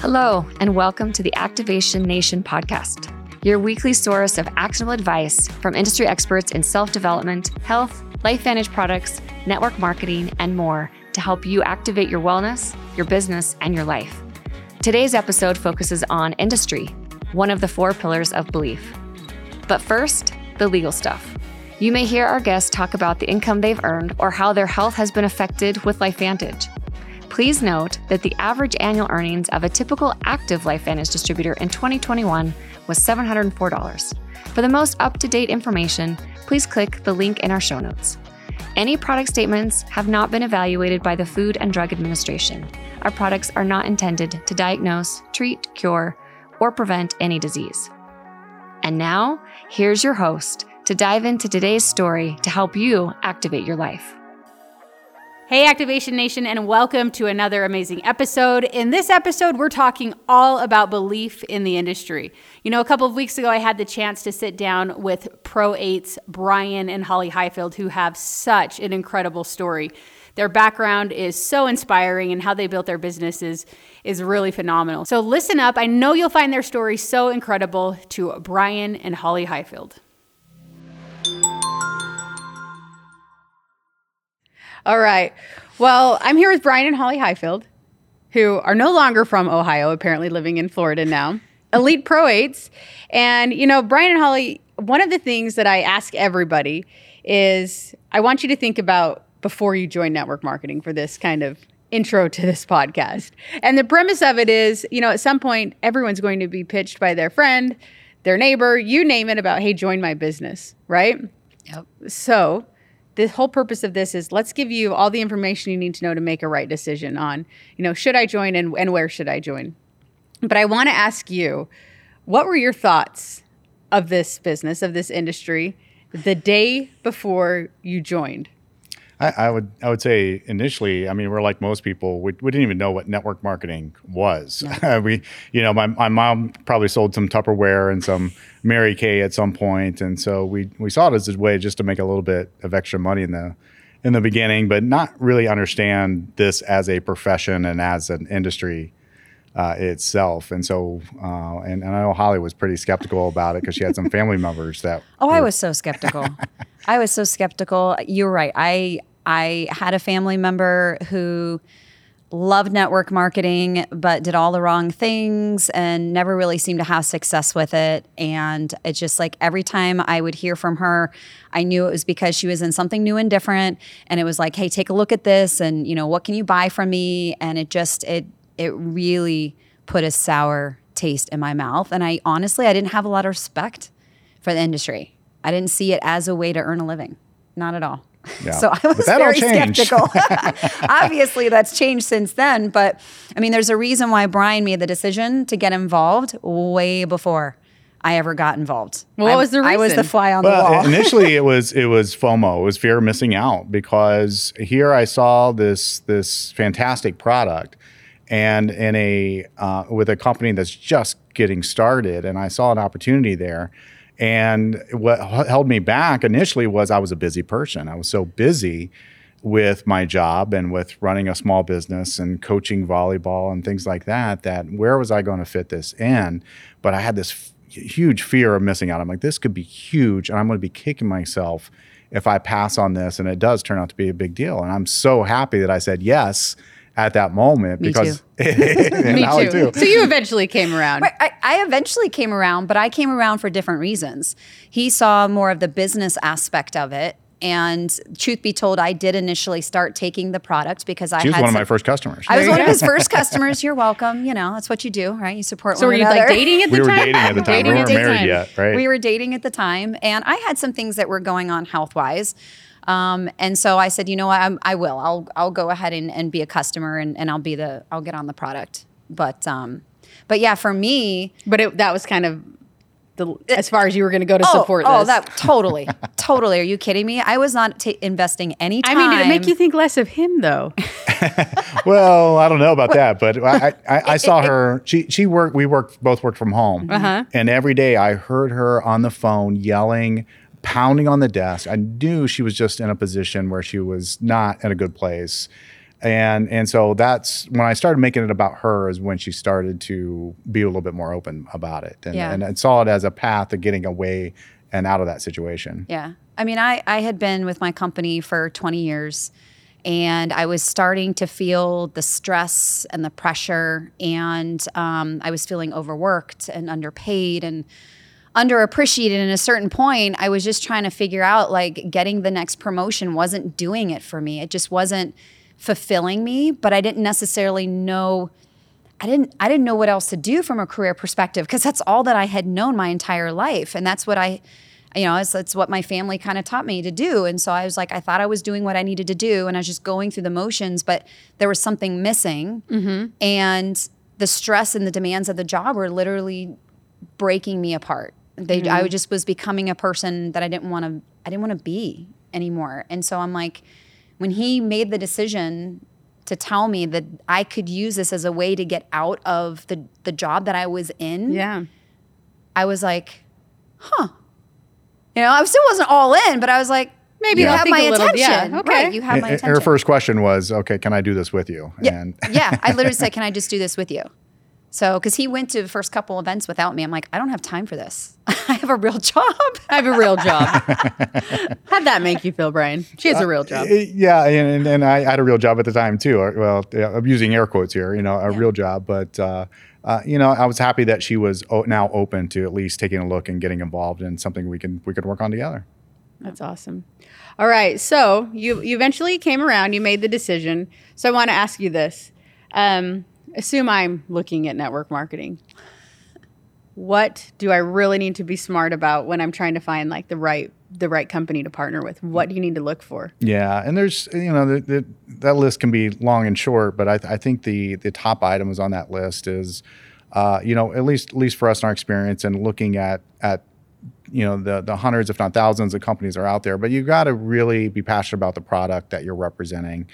Hello, and welcome to the Activation Nation podcast, your weekly source of actionable advice from industry experts in self development, health, LifeVantage products, network marketing, and more to help you activate your wellness, your business, and your life. Today's episode focuses on industry, one of the four pillars of belief. But first, the legal stuff. You may hear our guests talk about the income they've earned or how their health has been affected with LifeVantage. Please note that the average annual earnings of a typical active LifeVantage distributor in 2021 was $704. For the most up to date information, please click the link in our show notes. Any product statements have not been evaluated by the Food and Drug Administration. Our products are not intended to diagnose, treat, cure, or prevent any disease. And now, here's your host to dive into today's story to help you activate your life. Hey, Activation Nation, and welcome to another amazing episode. In this episode, we're talking all about belief in the industry. You know, a couple of weeks ago, I had the chance to sit down with Pro 8's Brian and Holly Highfield, who have such an incredible story. Their background is so inspiring, and how they built their businesses is really phenomenal. So, listen up. I know you'll find their story so incredible to Brian and Holly Highfield. All right. Well, I'm here with Brian and Holly Highfield, who are no longer from Ohio, apparently living in Florida now. Elite Pro 8s. And, you know, Brian and Holly, one of the things that I ask everybody is I want you to think about before you join network marketing for this kind of intro to this podcast. And the premise of it is, you know, at some point, everyone's going to be pitched by their friend, their neighbor, you name it, about, hey, join my business, right? Yep. So, the whole purpose of this is let's give you all the information you need to know to make a right decision on, you know, should I join and, and where should I join? But I want to ask you, what were your thoughts of this business, of this industry, the day before you joined? I, I, would I would say initially, I mean, we're like most people. We, we didn't even know what network marketing was. Yeah. we, you know, my, my mom probably sold some Tupperware and some Mary Kay at some point, and so we we saw it as a way just to make a little bit of extra money in the in the beginning, but not really understand this as a profession and as an industry uh, itself. And so, uh, and, and, I know Holly was pretty skeptical about it because she had some family members that. Oh, were, I was so skeptical. I was so skeptical. You're right. I I had a family member who loved network marketing, but did all the wrong things and never really seemed to have success with it. And it's just like every time I would hear from her, I knew it was because she was in something new and different. And it was like, hey, take a look at this and, you know, what can you buy from me? And it just, it, it really put a sour taste in my mouth. And I honestly, I didn't have a lot of respect for the industry. I didn't see it as a way to earn a living. Not at all. Yeah. So I was very skeptical. Obviously, that's changed since then. But I mean, there's a reason why Brian made the decision to get involved way before I ever got involved. Well, what was the reason? I was the fly on well, the wall. initially, it was it was FOMO. It was fear of missing out because here I saw this this fantastic product, and in a uh, with a company that's just getting started, and I saw an opportunity there and what held me back initially was I was a busy person. I was so busy with my job and with running a small business and coaching volleyball and things like that that where was I going to fit this in? But I had this f- huge fear of missing out. I'm like, this could be huge, and I'm going to be kicking myself if I pass on this. And it does turn out to be a big deal. And I'm so happy that I said yes at that moment Me because Me too. too. So you eventually came around. I, I, eventually came around, but I came around for different reasons. He saw more of the business aspect of it. And truth be told, I did initially start taking the product because I she was had one some, of my first customers. I was one of his first customers. You're welcome. You know, that's what you do, right? You support so one another. So were you like dating at the we time? We were dating at the time. we weren't married yet, right? We were dating at the time, and I had some things that were going on health wise. Um, and so I said, you know what, I'm, I will. I'll I'll go ahead and, and be a customer, and, and I'll be the I'll get on the product. But um, but yeah, for me, but it, that was kind of the, as far as you were going to go to oh, support oh, this. that totally, totally. Are you kidding me? I was not t- investing any time. I mean, did it make you think less of him though? well, I don't know about that, but I, I, I saw her. She she worked. We worked both worked from home, uh-huh. and every day I heard her on the phone yelling pounding on the desk. I knew she was just in a position where she was not in a good place. And and so that's when I started making it about her is when she started to be a little bit more open about it, and, Yeah. and I saw it as a path to getting away and out of that situation. Yeah. I mean, I, I had been with my company for 20 years and I was starting to feel the stress and the pressure. And um, I was feeling overworked and underpaid and underappreciated. And at a certain point, I was just trying to figure out like getting the next promotion wasn't doing it for me. It just wasn't fulfilling me, but I didn't necessarily know. I didn't I didn't know what else to do from a career perspective because that's all that I had known my entire life and that's what I you know it's, it's what my family kind of taught me to do and so I was like I thought I was doing what I needed to do and I was just going through the motions but there was something missing mm-hmm. and the stress and the demands of the job were literally breaking me apart they I mm-hmm. just was becoming a person that I didn't want to I didn't want to be anymore and so I'm like when he made the decision to tell me that I could use this as a way to get out of the the job that I was in, Yeah. I was like, huh. You know, I still wasn't all in, but I was like, maybe Yeah. you have my little- attention. yeah, okay. Right, you have my And- and attention. her first question was, "Okay, can I do this with you?" yeah, And yeah, I literally said, "Can I just do this with you?" So, because he went to the first couple events without me, I'm like, I don't have time for this. I have a real job. I have a real job. How'd that make you feel, Brian? She has a real job. Uh, yeah, and, and I had a real job at the time too. Well, I'm using air quotes here, you know, a real job. But uh, uh, you know, I was happy that she was o- now open to at least taking a look and getting involved in something we can we could work on together. That's awesome. All right. So you you eventually came around. You made the decision. So I want to ask you this. Um, assume I'm looking at network marketing. What do I really need to be smart about when I'm trying to find like the right the right company to partner with? What do you need to look for? Yeah, and there's you know the, the, that list can be long and short, but I, th- I think the the top items on that list is, uh, you know, at least at least for us in our experience and looking at at you know the the hundreds if not thousands of companies are out there, but you got to really be passionate about the product that you're representing,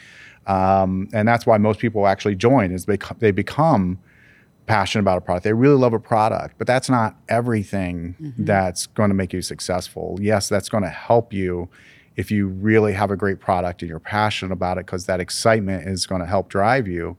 um, and that's why most people actually join is they they become passionate about a product. They really love a product, but that's not everything that's going to make you successful. Yes, that's going to help you if you really have a great product and you're passionate about it because that excitement is going to help drive you.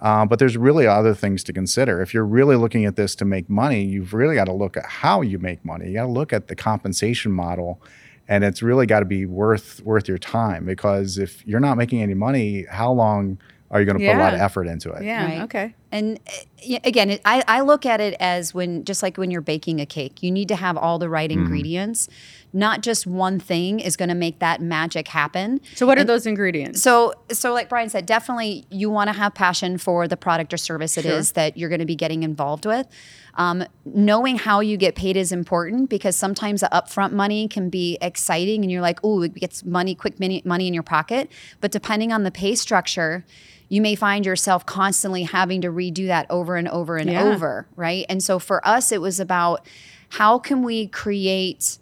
Um, but there's really other things to consider. If you're really looking at this to make money, you've really got to look at how you make money. You got to look at the compensation model, and it's really got to be worth worth your time because if you're not making any money, how long are you going to put a lot of effort into it? Yeah. Right. Okay. And uh, again, it, I, I look at it as when, just like when you're baking a cake, you need to have all the right ingredients. Not just one thing is going to make that magic happen. So what are those ingredients? So, so like Brian said, definitely you want to have passion for the product or service it is that you're going to be getting involved with. Um, knowing how you get paid is important because sometimes the upfront money can be exciting and you're like, oh, it gets money, quick money, money in your pocket. But depending on the pay structure, you may find yourself constantly having to redo that over and over and Yeah. over, right? And so for us, it was about how can we create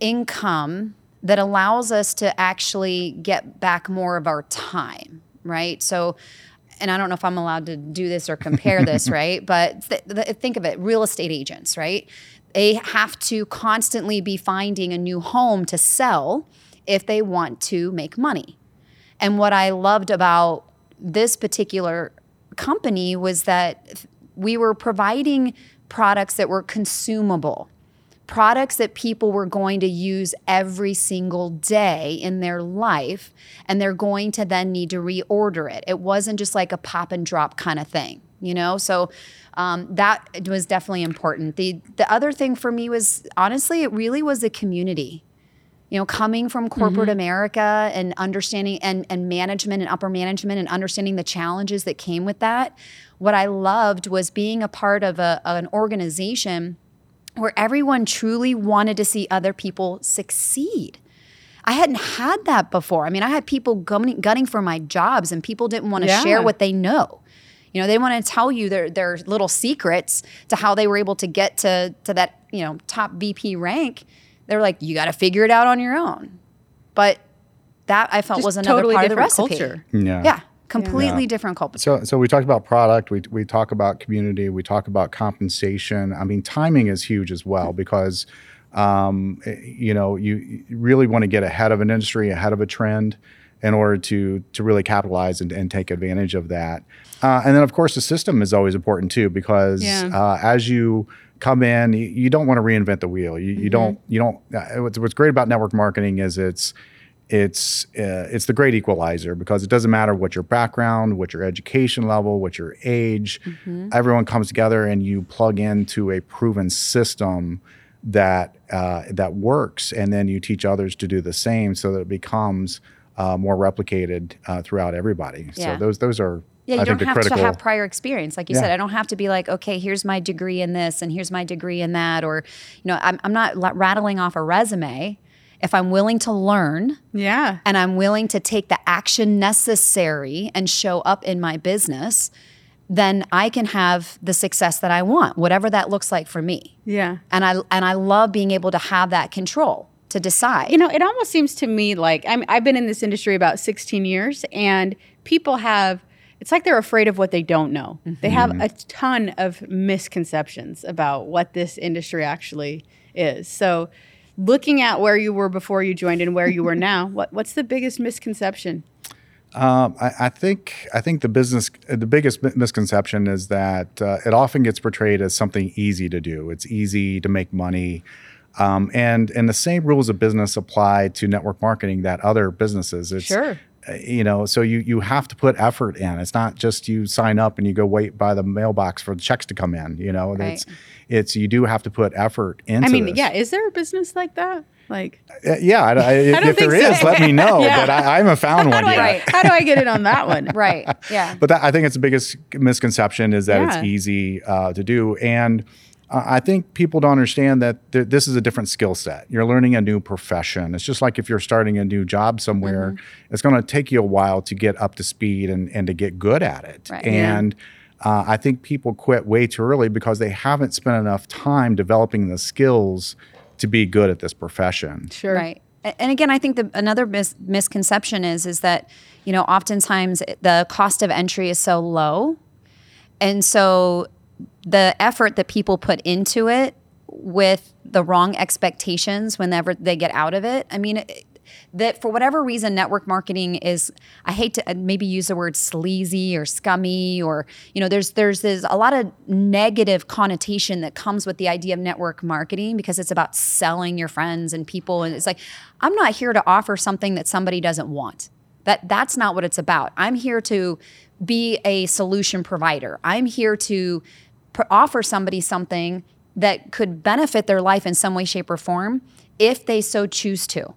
income that allows us to actually get back more of our time, right? So, and I don't know if I'm allowed to do this or compare this, right? But th- th- think of it real estate agents, right? They have to constantly be finding a new home to sell if they want to make money. And what I loved about this particular company was that we were providing products that were consumable, products that people were going to use every single day in their life, and they're going to then need to reorder it. It wasn't just like a pop and drop kind of thing, you know? So um, that was definitely important. The, the other thing for me was honestly, it really was the community you know coming from corporate america and understanding and, and management and upper management and understanding the challenges that came with that what i loved was being a part of a, an organization where everyone truly wanted to see other people succeed. I hadn't had that before. I mean i had people gunning, gunning for my jobs and people didn't want to Yeah. share what they know. You know they want to tell you their, their little secrets to how they were able to get to, to that you know top vp rank. They're like you got to figure it out on your own. But that i felt Just was another totally part of the recipe. culture. Yeah. yeah completely Yeah. different culture So, so we talked about product. We we talk about community. We talk about compensation. I mean, timing is huge as well because, um, eh, you know, you, really want to get ahead of an industry, ahead of a trend, in order to to really capitalize and, and take advantage of that. Uh, and then, of course, the system is always important too because Yeah. uh, as you come in, you, you don't want to reinvent the wheel. You, you don't you don't. Uh, what's, what's great about network marketing is it's it's uh, it's the great equalizer because it doesn't matter what your background, what your education level, what your age. Everyone comes together and you plug into a proven system that uh, that works, and then you teach others to do the same, so that it becomes uh, more replicated uh, throughout everybody. Yeah. So those those are Yeah, you I don't have critical. to have prior experience. Like you Yeah. said, I don't have to be like, okay, here's my degree in this and here's my degree in that. Or, you know, I'm, I'm not rattling off a resume. If I'm willing to learn Yeah. and I'm willing to take the action necessary and show up in my business, then I can have the success that I want, whatever that looks like for me. Yeah. And I and I love being able to have that control to decide. You know, it almost seems to me like I'm, I've been in this industry about 16 years, and people have. It's like they're afraid of what they don't know. They mm-hmm. have a ton of misconceptions about what this industry actually is. So, looking at where you were before you joined and where you are now, what what's the biggest misconception? Um, I, I think I think the business the biggest misconception is that uh, it often gets portrayed as something easy to do. It's easy to make money, um, and and the same rules of business apply to network marketing that other businesses. It's, Sure. Uh, You know, so you you have to put effort in. It's not just you sign up and you go wait by the mailbox for the checks to come in. You know, Right. it's it's you do have to put effort into. I mean, this. yeah, is there a business like that? Like, Uh, yeah. I, I, if there is, so. let me know. Yeah. But I, I haven't found one yet. I, Right. how do I get it on that one? right. Yeah. But that, I think it's the biggest misconception is that Yeah. it's easy uh, to do, and I think people don't understand that th- this is a different skill set. You're learning a new profession. It's just like if you're starting a new job somewhere, Mm-hmm. it's going to take you a while to get up to speed and, and to get good at it. Right. Yeah. And uh, I think people quit way too early because they haven't spent enough time developing the skills to be good at this profession. Sure. Right. And again, I think the, another mis- misconception is is that you know oftentimes the cost of entry is so low, and so the effort that people put into it with the wrong expectations whenever they get out of it. I mean. It, that for whatever reason, network marketing is, I hate to uh, maybe use the word sleazy or scummy or, you know, there's, there's, there's a lot of negative connotation that comes with the idea of network marketing because it's about selling your friends and people. And it's like, I'm not here to offer something that somebody doesn't want. That, that's not what it's about. I'm here to be a solution provider. I'm here to offer somebody something that could benefit their life in some way, shape, or form if they so choose to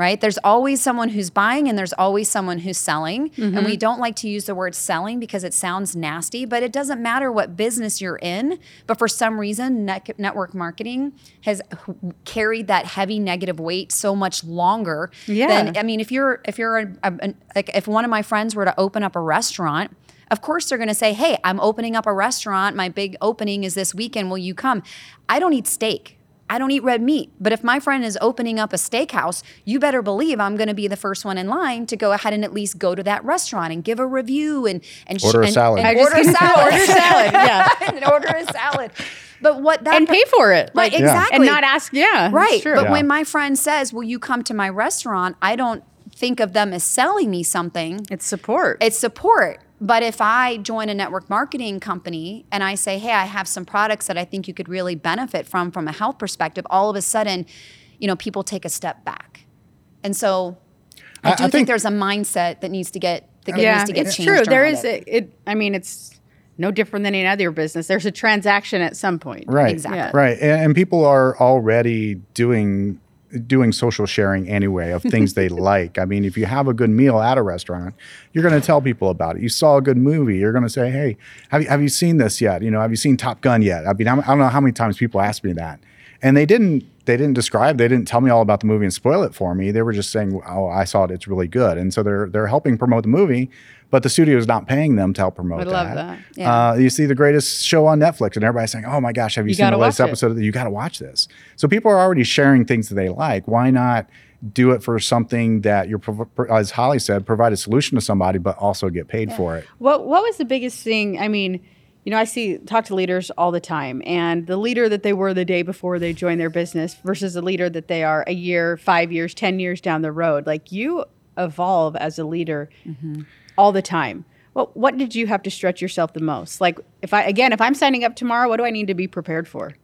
right? There's always someone who's buying and there's always someone who's selling. And we mm-hmm. don't like to use the word selling because it sounds nasty, but it doesn't matter what business you're in. But for some reason, net- network marketing has h- carried that heavy negative weight so much longer. Yeah. Than, I mean, if you're if you're a, a, an- like if one of my friends were to open up a restaurant. Of course, they're going to say, Hey, I'm opening up a restaurant. My big opening is this weekend. Will you come? I don't eat steak. I don't eat red meat. But if my friend is opening up a steakhouse, you better believe I'm going to be the first one in line to go ahead and at least go to that restaurant and give a review and and sh- Order a and- salad. and I order just gonna salad, order salad, yeah. and order a salad. But what that And pay for it. Right, Like, exactly. And not ask, yeah. Right. true. But Yeah. when my friend says, Will you come to my restaurant? I don't think of them as selling me something. it's support. It's support. But if I join a network marketing company and I say, hey, I have some products that I think you could really benefit from from a health perspective, all of a sudden, you know, people take a step back. And so I I- I do think, think- there's a mindset that needs to get that yeah, needs to get it's changed. true. There around is it. a, it. I mean, it's no different than any other business. There's a transaction at some point. Right. Exactly. Yeah. Right. And, and people are already doing doing social sharing anyway of things they like. I mean, if you have a good meal at a restaurant, you're going to tell people about it. You saw a good movie, you're going to say, "Hey, have you have you seen this yet? You know, have you seen Top Gun yet?" I mean, I'm- I don't know how many times people ask me that, and they didn't they didn't describe, they didn't tell me all about the movie and spoil it for me. They were just saying, "Oh, I saw it; it's really good," and so they're they're helping promote the movie. But the studio is not paying them to help promote I love that. Yeah. Uh, you see the greatest show on Netflix, and everybody's saying, "Oh my gosh, have you, You seen the latest episode?" Of You got to watch this. So people are already sharing things that they like. Why not do it for something that you're, as Holly said, provide a solution to somebody, but also get paid for it? What What was the biggest thing? I mean, you know, I see talk to leaders all the time, and the leader that they were the day before they joined their business versus the leader that they are a year, five years, ten years down the road. Like you evolve as a leader mm-hmm. all the time. Well, what did you have to stretch yourself the most? Like, if I again, if I'm signing up tomorrow, what do I need to be prepared for?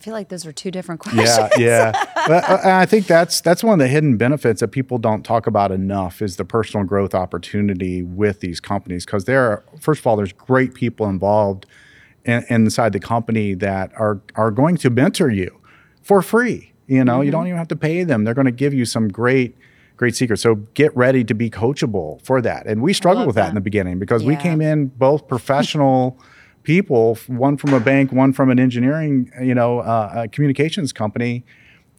I feel like those are two different questions. Yeah, yeah. but, uh, I think that's that's one of the hidden benefits that people don't talk about enough is the personal growth opportunity with these companies because there, are, first of all, there's great people involved in, inside the company that are are going to mentor you for free. You know, you don't even have to pay them. They're going to give you some great great secrets. So get ready to be coachable for that. And we struggled with that, that. in the beginning because we came in both professional people, one from a bank, one from an engineering, you know, uh, communications company,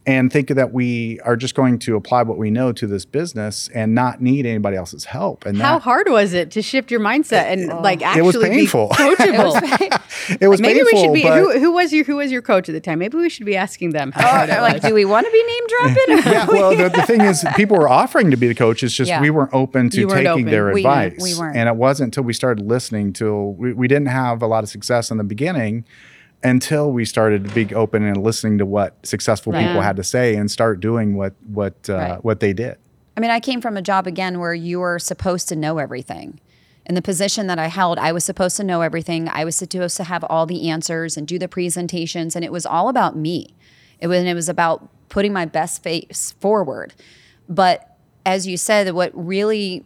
and think that we are just going to apply what we know to this business and not need anybody else's help. And How that, hard was it to shift your mindset and uh, like It actually was painful. be coachable? it was Maybe painful, we should be. but- Who, who was your Who was your coach at the time? Maybe we should be asking them. How Or, hard it like, do we want to be name dropping? yeah, well, the, the thing is, people were offering to be the coach. It's just Yeah. we weren't open to weren't taking open. their We advice. we weren't. And it wasn't until we started listening till we, we didn't have a lot of success in the beginning until we started being open and listening to what successful people had to say and start doing what what uh, Right. what they did. I mean, I came from a job again where you were supposed to know everything. In the position that I held, I was supposed to know everything. I was supposed to have all the answers and do the presentations, and it was all about me. It was, and it was about putting my best face forward. But as you said, what really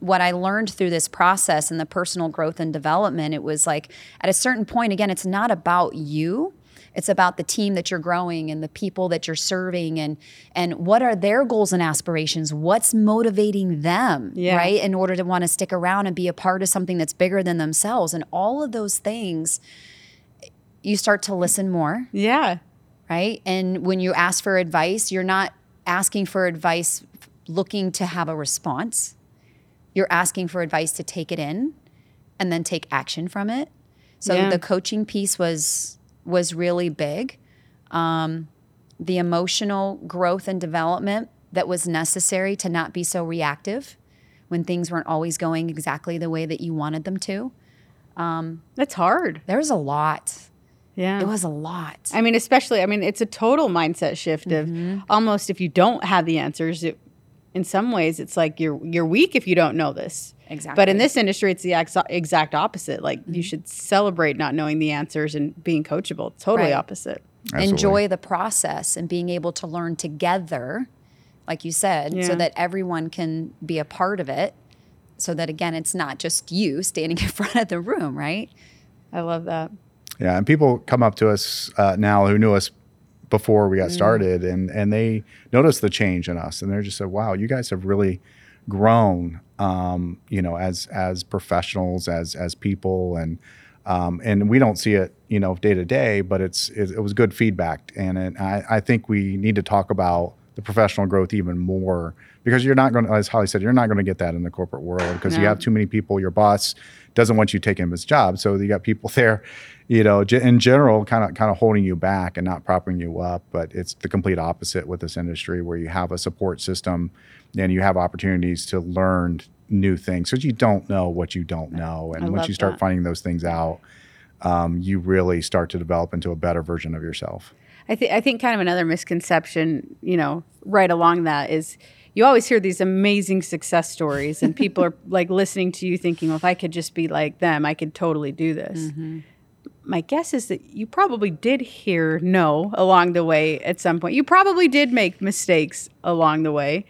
what I learned through this process and the personal growth and development, it was like at a certain point, again, it's not about you. It's about the team that you're growing and the people that you're serving and and what are their goals and aspirations? What's motivating them, Yeah. right? In order to want to stick around and be a part of something that's bigger than themselves. And all of those things, you start to listen more yeah, right? And when you ask for advice, you're not asking for advice looking to have a response. You're asking for advice to take it in and then take action from it. So Yeah. the coaching piece was was really big. Um, the emotional growth and development that was necessary to not be so reactive when things weren't always going exactly the way that you wanted them to. that's hard. There was a lot. Yeah, It was a lot. I mean, especially, I mean, it's a total mindset shift of almost if you don't have the answers, it, in some ways, it's like you're you're weak if you don't know this. Exactly but in this industry, it's the ex- exact opposite. Like you should celebrate not knowing the answers and being coachable. Totally Right. opposite. Absolutely. enjoy the process and being able to learn together, like you said, so that everyone can be a part of it. So that again, it's not just you standing in front of the room, right? I love that. Yeah, and people come up to us uh, now who knew us before we got Mm. started, and and they noticed the change in us, and they're just like, "Wow, you guys have really grown." Um, you know, as as professionals, as as people, and um, and we don't see it, you know, day to day, but it's it, it was good feedback, and it, I I think we need to talk about the professional growth even more because you're not going to, as Holly said, you're not going to get that in the corporate world because you have too many people. Your boss doesn't want you taking his job, so you got people there, you know, in general, kind of kind of holding you back and not propping you up. But it's the complete opposite with this industry, where you have a support system and you have opportunities to learn new things because you don't know what you don't know, and I once you start that. finding those things out, um, you really start to develop into a better version of yourself. I think I think kind of another misconception, you know, right along that is you always hear these amazing success stories and people are like listening to you thinking, well, if I could just be like them, I could totally do this. Mm-hmm. My guess is that you probably did hear no along the way at some point. You probably did make mistakes along the way.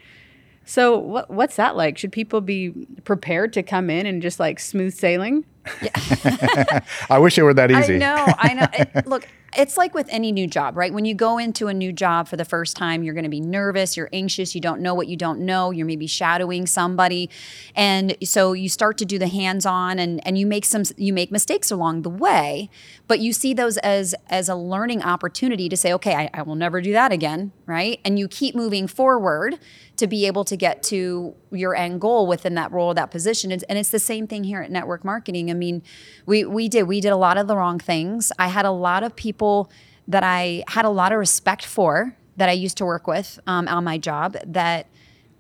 So what what's that like? Should people be prepared to come in and just like smooth sailing? I wish it were that easy. I know, I know. It, look, it's like with any new job, right? When you go into a new job for the first time, you're going to be nervous, you're anxious, you don't know what you don't know, you're maybe shadowing somebody, and so you start to do the hands-on, and and you make some you make mistakes along the way, but you see those as as a learning opportunity to say, okay, I, I will never do that again, right? And you keep moving forward to be able to get to your end goal within that role, that position. And, it's the same thing here at network marketing. I mean, we we did we did a lot of the wrong things. I had a lot of people that I had a lot of respect for that I used to work with um, on my job that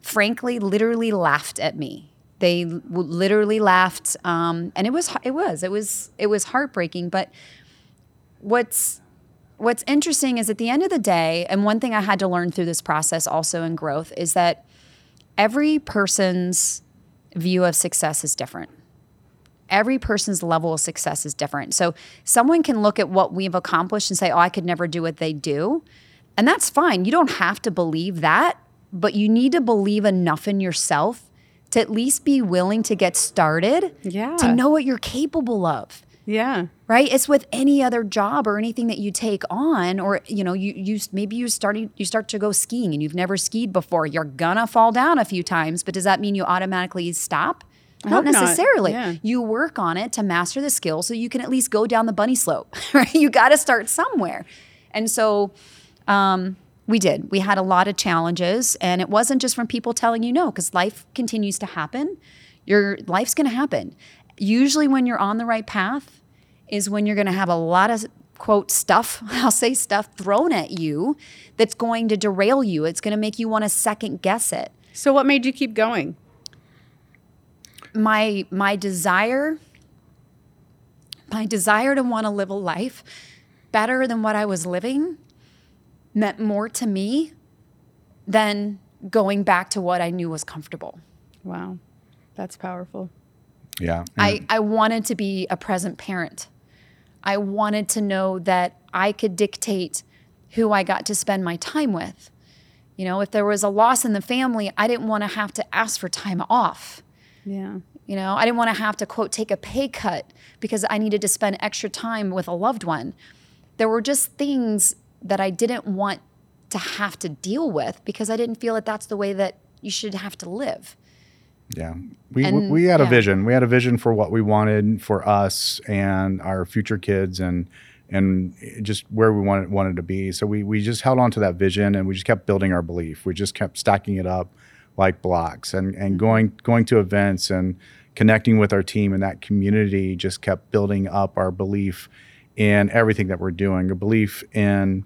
frankly literally laughed at me. They literally laughed, um, and it was it was it was it was heartbreaking. But what's what's interesting is at the end of the day, and one thing I had to learn through this process also in growth is that every person's view of success is different. Every person's level of success is different. So someone can look at what we've accomplished and say, "Oh, I could never do what they do." And that's fine. You don't have to believe that, but you need to believe enough in yourself to at least be willing to get started, Yeah. to know what you're capable of Yeah. right? It's with any other job or anything that you take on or you know you you maybe you starting you start to go skiing and you've never skied before. You're gonna fall down a few times but does that mean you automatically stop? Not hope not. necessarily. Yeah. you work on it to master the skill so you can at least go down the bunny slope right? You got to start somewhere. And so um, we did. We had a lot of challenges and it wasn't just from people telling you no because life continues to happen. Your life's going to happen usually when you're on the right path is when you're going to have a lot of quote stuff i'll say stuff thrown at you that's going to derail you it's going to make you want to second guess it So what made you keep going? my my desire my desire to want to live a life better than what I was living meant more to me than going back to what I knew was comfortable. Wow. That's powerful. Yeah. I, I wanted to be a present parent. I wanted to know that I could dictate who I got to spend my time with. You know, if there was a loss in the family, I didn't want to have to ask for time off. Yeah. You know, I didn't want to have to quote take a pay cut because I needed to spend extra time with a loved one. There were just things that I didn't want to have to deal with because I didn't feel that that's the way that you should have to live. Yeah. We, And- we had a vision. We had a vision for what we wanted for us and our future kids and and just where we wanted wanted to be. So we we just held on to that vision and we just kept building our belief. We just kept stacking it up like blocks and Mm-hmm. and going going to events and connecting with our team and that community just kept building up our belief in everything that we're doing, a belief in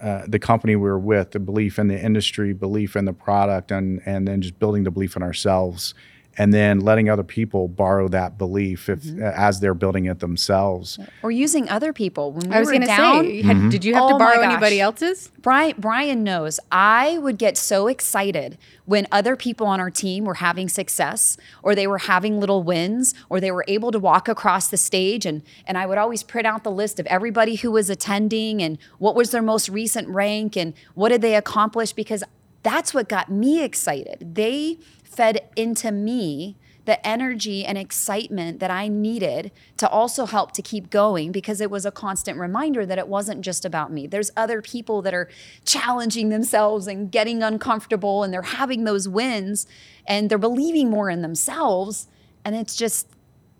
uh, the company we were with, the belief in the industry, belief in the product, and and then just building the belief in ourselves, and then letting other people borrow that belief if Mm-hmm. as they're building it themselves. Or using other people. When we I was were going to down, say, had, did you have Oh to borrow anybody else's? Brian, Brian knows I would get so excited when other people on our team were having success or they were having little wins or they were able to walk across the stage and and I would always print out the list of everybody who was attending and what was their most recent rank and what did they accomplish because that's what got me excited. They fed into me the energy and excitement that I needed to also help to keep going because it was a constant reminder that it wasn't just about me. There's other people that are challenging themselves and getting uncomfortable and they're having those wins and they're believing more in themselves. And it's just,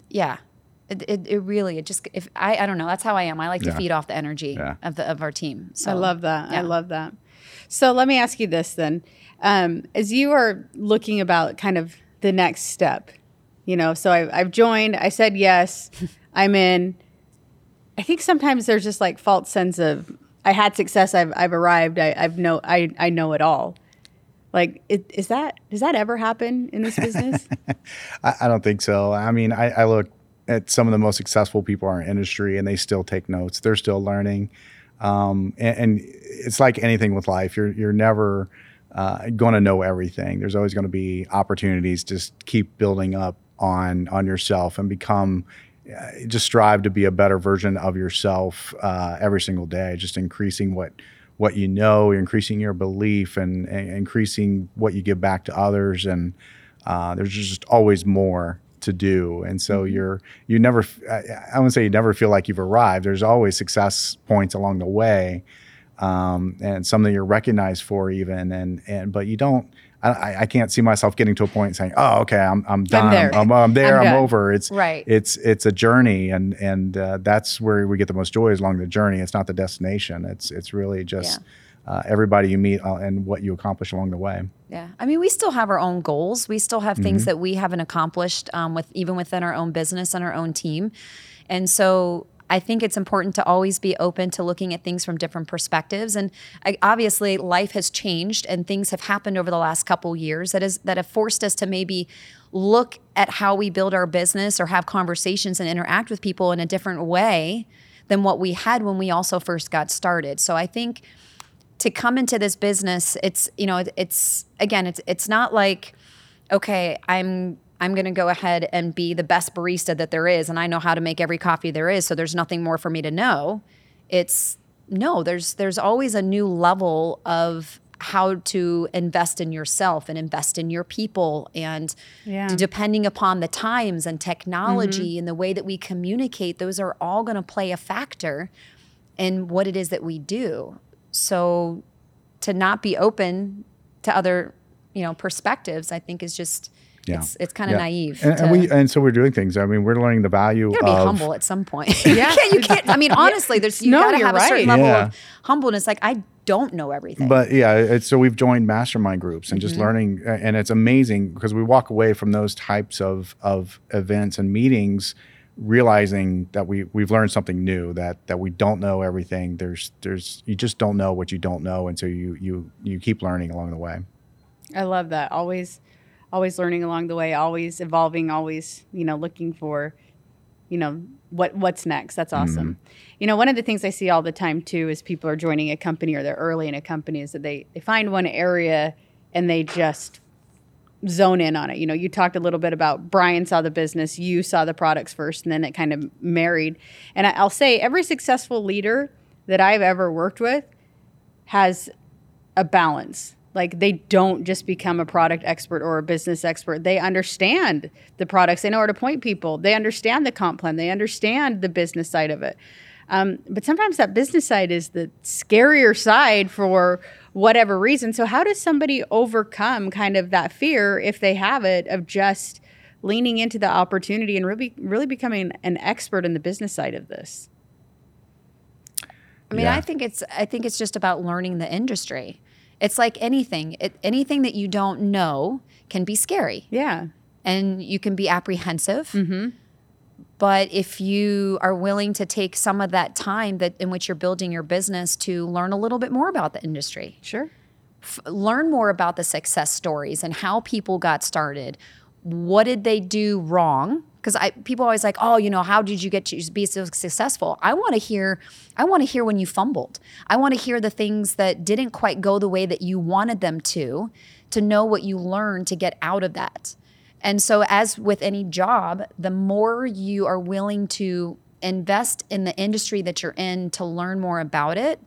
yeah. It, it, it really it just if I, I don't know that's how I am I like to feed off the energy Yeah. of the of our team so I love that. I love that. So let me ask you this then. Um, as you are looking about kind of the next step, you know, so I, I've joined, I said yes, I'm in. I think sometimes there's just like false sense of I had success, I've, I've arrived, I, I've know, I, I know it all. Like, it, is that, does that ever happen in this business? I, I don't think so. I mean, I, I look at some of the most successful people in our industry, and they still take notes. They're still learning, um, and, and it's like anything with life. You're you're never uh, going to know everything. There's always going to be opportunities. to Just keep building up on on yourself and become. Uh, just strive to be a better version of yourself uh, every single day. Just increasing what what you know, increasing your belief, and, and increasing what you give back to others. And uh, there's just always more to do, and so you're you never. I wouldn't say you never feel like you've arrived. There's always success points along the way, um, and something you're recognized for, even. And and but you don't. I- I, can't see myself getting to a point saying, "Oh, okay, I'm I'm done. I'm there. I'm, I'm there. I'm I'm, over." It's Right. It's it's a journey, and and uh, that's where we get the most joy is along the journey. It's not the destination. It's it's really just uh, everybody you meet uh, and what you accomplish along the way. Yeah, I mean, we still have our own goals. We still have things that we haven't accomplished um, with even within our own business and our own team, and so I think it's important to always be open to looking at things from different perspectives. And I, obviously, life has changed, and things have happened over the last couple years that is that have forced us to maybe look at how we build our business or have conversations and interact with people in a different way than what we had when we also first got started. So I think to come into this business it's you know it's again it's it's not like okay, I'm I'm going to go ahead and be the best barista that there is and I know how to make every coffee there is, so there's nothing more for me to know. It's no, there's there's always a new level of how to invest in yourself and invest in your people and Yeah. depending upon the times and technology mm-hmm. and the way that we communicate those are all going to play a factor in what it is that we do so to not be open to other you know perspectives i think is just Yeah. it's, it's kind of Yeah. naive And, and we and so we're doing things. I mean, we're learning the value you gotta be of humble at some point. Yeah. you can't. You can't. I mean, honestly, there's you No, gotta you're have a certain right. level Yeah. of humbleness. Like I don't know everything. But yeah, it's, so we've joined mastermind groups and Mm-hmm. just learning, and it's amazing because we walk away from those types of of events and meetings, realizing that we we've learned something new that that we don't know everything. There's there's you just don't know what you don't know, and so you you you keep learning along the way. I love that. Always, always learning along the way, always evolving, always, you know, looking for, you know, what what's next. That's mm-hmm. awesome. You know, one of the things I see all the time too is people are joining a company or they're early in a company is that they they find one area and they just zone in on it. You know, you talked a little bit about Brian saw the business, you saw the products first, and then it kind of married. And I'll say every successful leader that I've ever worked with has a balance. Like they don't just become a product expert or a business expert. They understand the products. They know where to point people. They understand the comp plan. They understand the business side of it. Um, but sometimes that business side is the scarier side for whatever reason. So how does somebody overcome kind of that fear if they have it of just leaning into the opportunity and really really becoming an expert in the business side of this? I mean, Yeah. I think it's I think it's just about learning the industry. It's like anything. It, anything that you don't know can be scary, Yeah. and you can be apprehensive. Mm-hmm. But if you are willing to take some of that time that in which you're building your business to learn a little bit more about the industry, Sure. f- learn more about the success stories and how people got started. What did they do wrong? Because I people always like, oh, you know, how did you get to be so successful? I want to hear, I want to hear when you fumbled. I want to hear the things that didn't quite go the way that you wanted them to, to know what you learned to get out of that. And so, as with any job, the more you are willing to invest in the industry that you're in to learn more about it,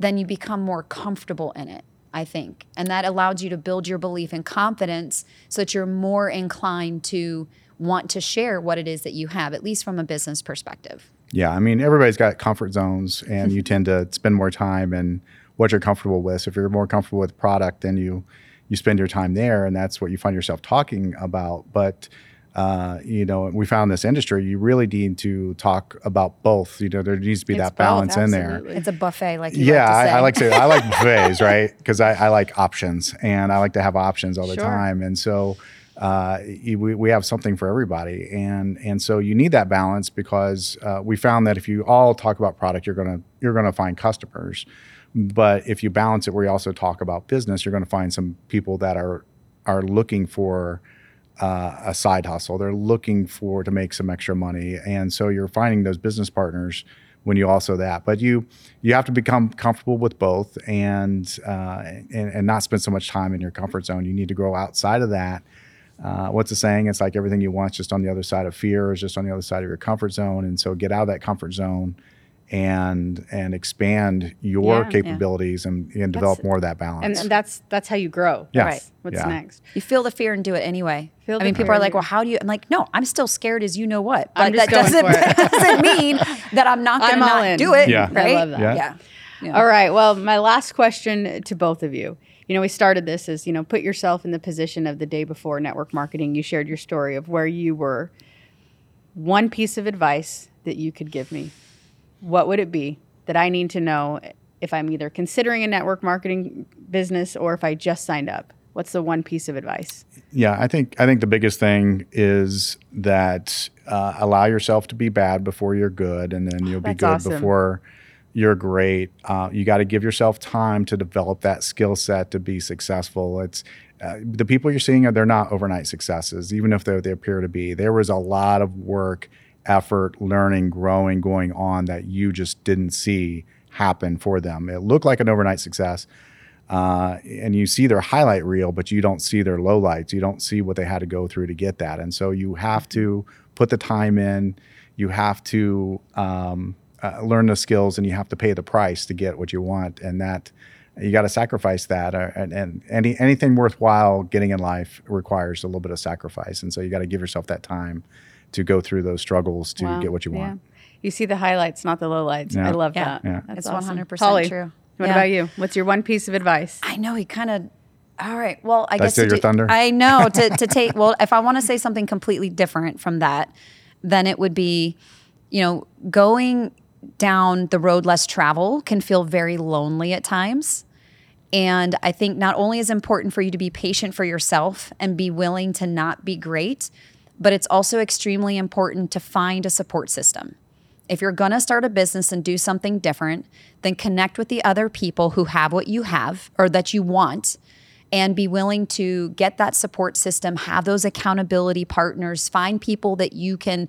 then you become more comfortable in it, I think. And that allows you to build your belief and confidence so that you're more inclined to want to share what it is that you have, at least from a business perspective. Yeah, I mean everybody's got comfort zones, and you tend to spend more time in what you're comfortable with. So if you're more comfortable with product, then you you spend your time there, and that's what you find yourself talking about. But uh, you know, we found this industry, you really need to talk about both. You know, there needs to be It's that both, balance in there. It's a buffet, like you Yeah, like to say. I, I like to. I like buffets, right? Because I, I like options, and I like to have options all the Sure. time. And so, uh, we, we have something for everybody, and and so you need that balance because uh, we found that if you all talk about product, you're gonna you're gonna find customers. But if you balance it, where you also talk about business, you're going to find some people that are are looking for uh, a side hustle. They're looking for to make some extra money, and so you're finding those business partners when you also that. But you you have to become comfortable with both, and uh, and, and not spend so much time in your comfort zone. You need to grow outside of that. Uh, what's the saying? It's like everything you want, just on the other side of fear, is just on the other side of your comfort zone. And so get out of that comfort zone and and expand your Yeah. Yeah. capabilities and, and develop That's- more of that balance. And, and that's that's how you grow. Yes. That's What's Yeah. next? You feel the fear and do it anyway. Feel I mean, people are like, "Well, how do you?" I'm like, "No, I'm still scared as you know what." But I'm just that going doesn't for it. that doesn't mean that I'm not going to all not in. do it. Yeah. I love that. Yeah. Yeah. All right. Well, my last question to both of you. You know, we started this as, you know, put yourself in the position of the day before network marketing. You shared your story of where you were. One piece of advice that you could give me, what would it be that I need to know if I'm either considering a network marketing business or if I just signed up? What's the one piece of advice? Yeah, I think I think the biggest thing is that uh, allow yourself to be bad before you're good, and then you'll be good awesome. before you're great. Uh, you got to give yourself time to develop that skill set to be successful. It's uh, the people you're seeing are they're not overnight successes, even if they, appear to be. There was a lot of work, effort, learning, growing going on that you just didn't see happen for them. It looked like an overnight success, uh, and you see their highlight reel, but you don't see their lowlights. You don't see what they had to go through to get that. And so you have to put the time in. You have to um, uh, learn the skills, and you have to pay the price to get what you want. And that you got to sacrifice that. Uh, and, and any anything worthwhile getting in life requires a little bit of sacrifice. And so you got to give yourself that time to go through those struggles to Wow. get what you Yeah. want. You see the highlights, not the lowlights. Yeah. I love Yeah. that. Yeah. That's It's awesome. 100% Holly, true. What Yeah. about you? What's your one piece of advice? I know he kind of. All right. Well, I Did I guess steal to your do- thunder? I know to to take. Well, if I want to say something completely different from that, then it would be, you know, going down the road less travel can feel very lonely at times. And I think not only is it important for you to be patient for yourself and be willing to not be great, but it's also extremely important to find a support system. If you're going to start a business and do something different, then connect with the other people who have what you have or that you want and be willing to get that support system, have those accountability partners, find people that you can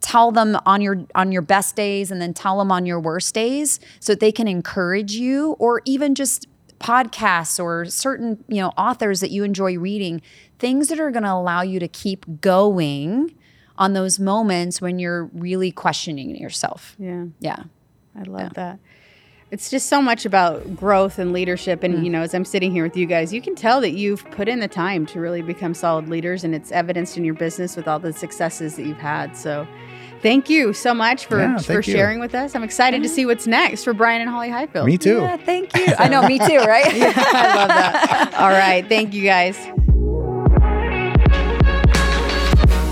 tell them on your on your best days and then tell them on your worst days so that they can encourage you or even just podcasts or certain, you know, authors that you enjoy reading, things that are going to allow you to keep going on those moments when you're really questioning yourself. Yeah. Yeah. I love that. It's just so much about growth and leadership. And, you mm. know, as I'm sitting here with you guys, you can tell that you've put in the time to really become solid leaders, and it's evidenced in your business with all the successes that you've had. So, thank you so much for, Yeah, for thank you. sharing with us. I'm excited to see what's next for Brian and Holly Highfield. Me too. Yeah, thank you. I know, me too, right? I love that. All right. Thank you guys.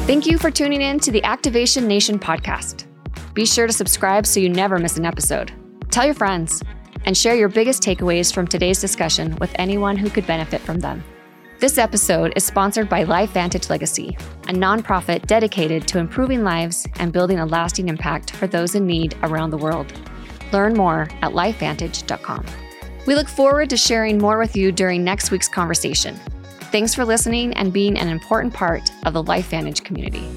Thank you for tuning in to the Activation Nation podcast. Be sure to subscribe so you never miss an episode. Tell your friends and share your biggest takeaways from today's discussion with anyone who could benefit from them. This episode is sponsored by LifeVantage Legacy, a nonprofit dedicated to improving lives and building a lasting impact for those in need around the world. Learn more at lifevantage.com. We look forward to sharing more with you during next week's conversation. Thanks for listening and being an important part of the LifeVantage community.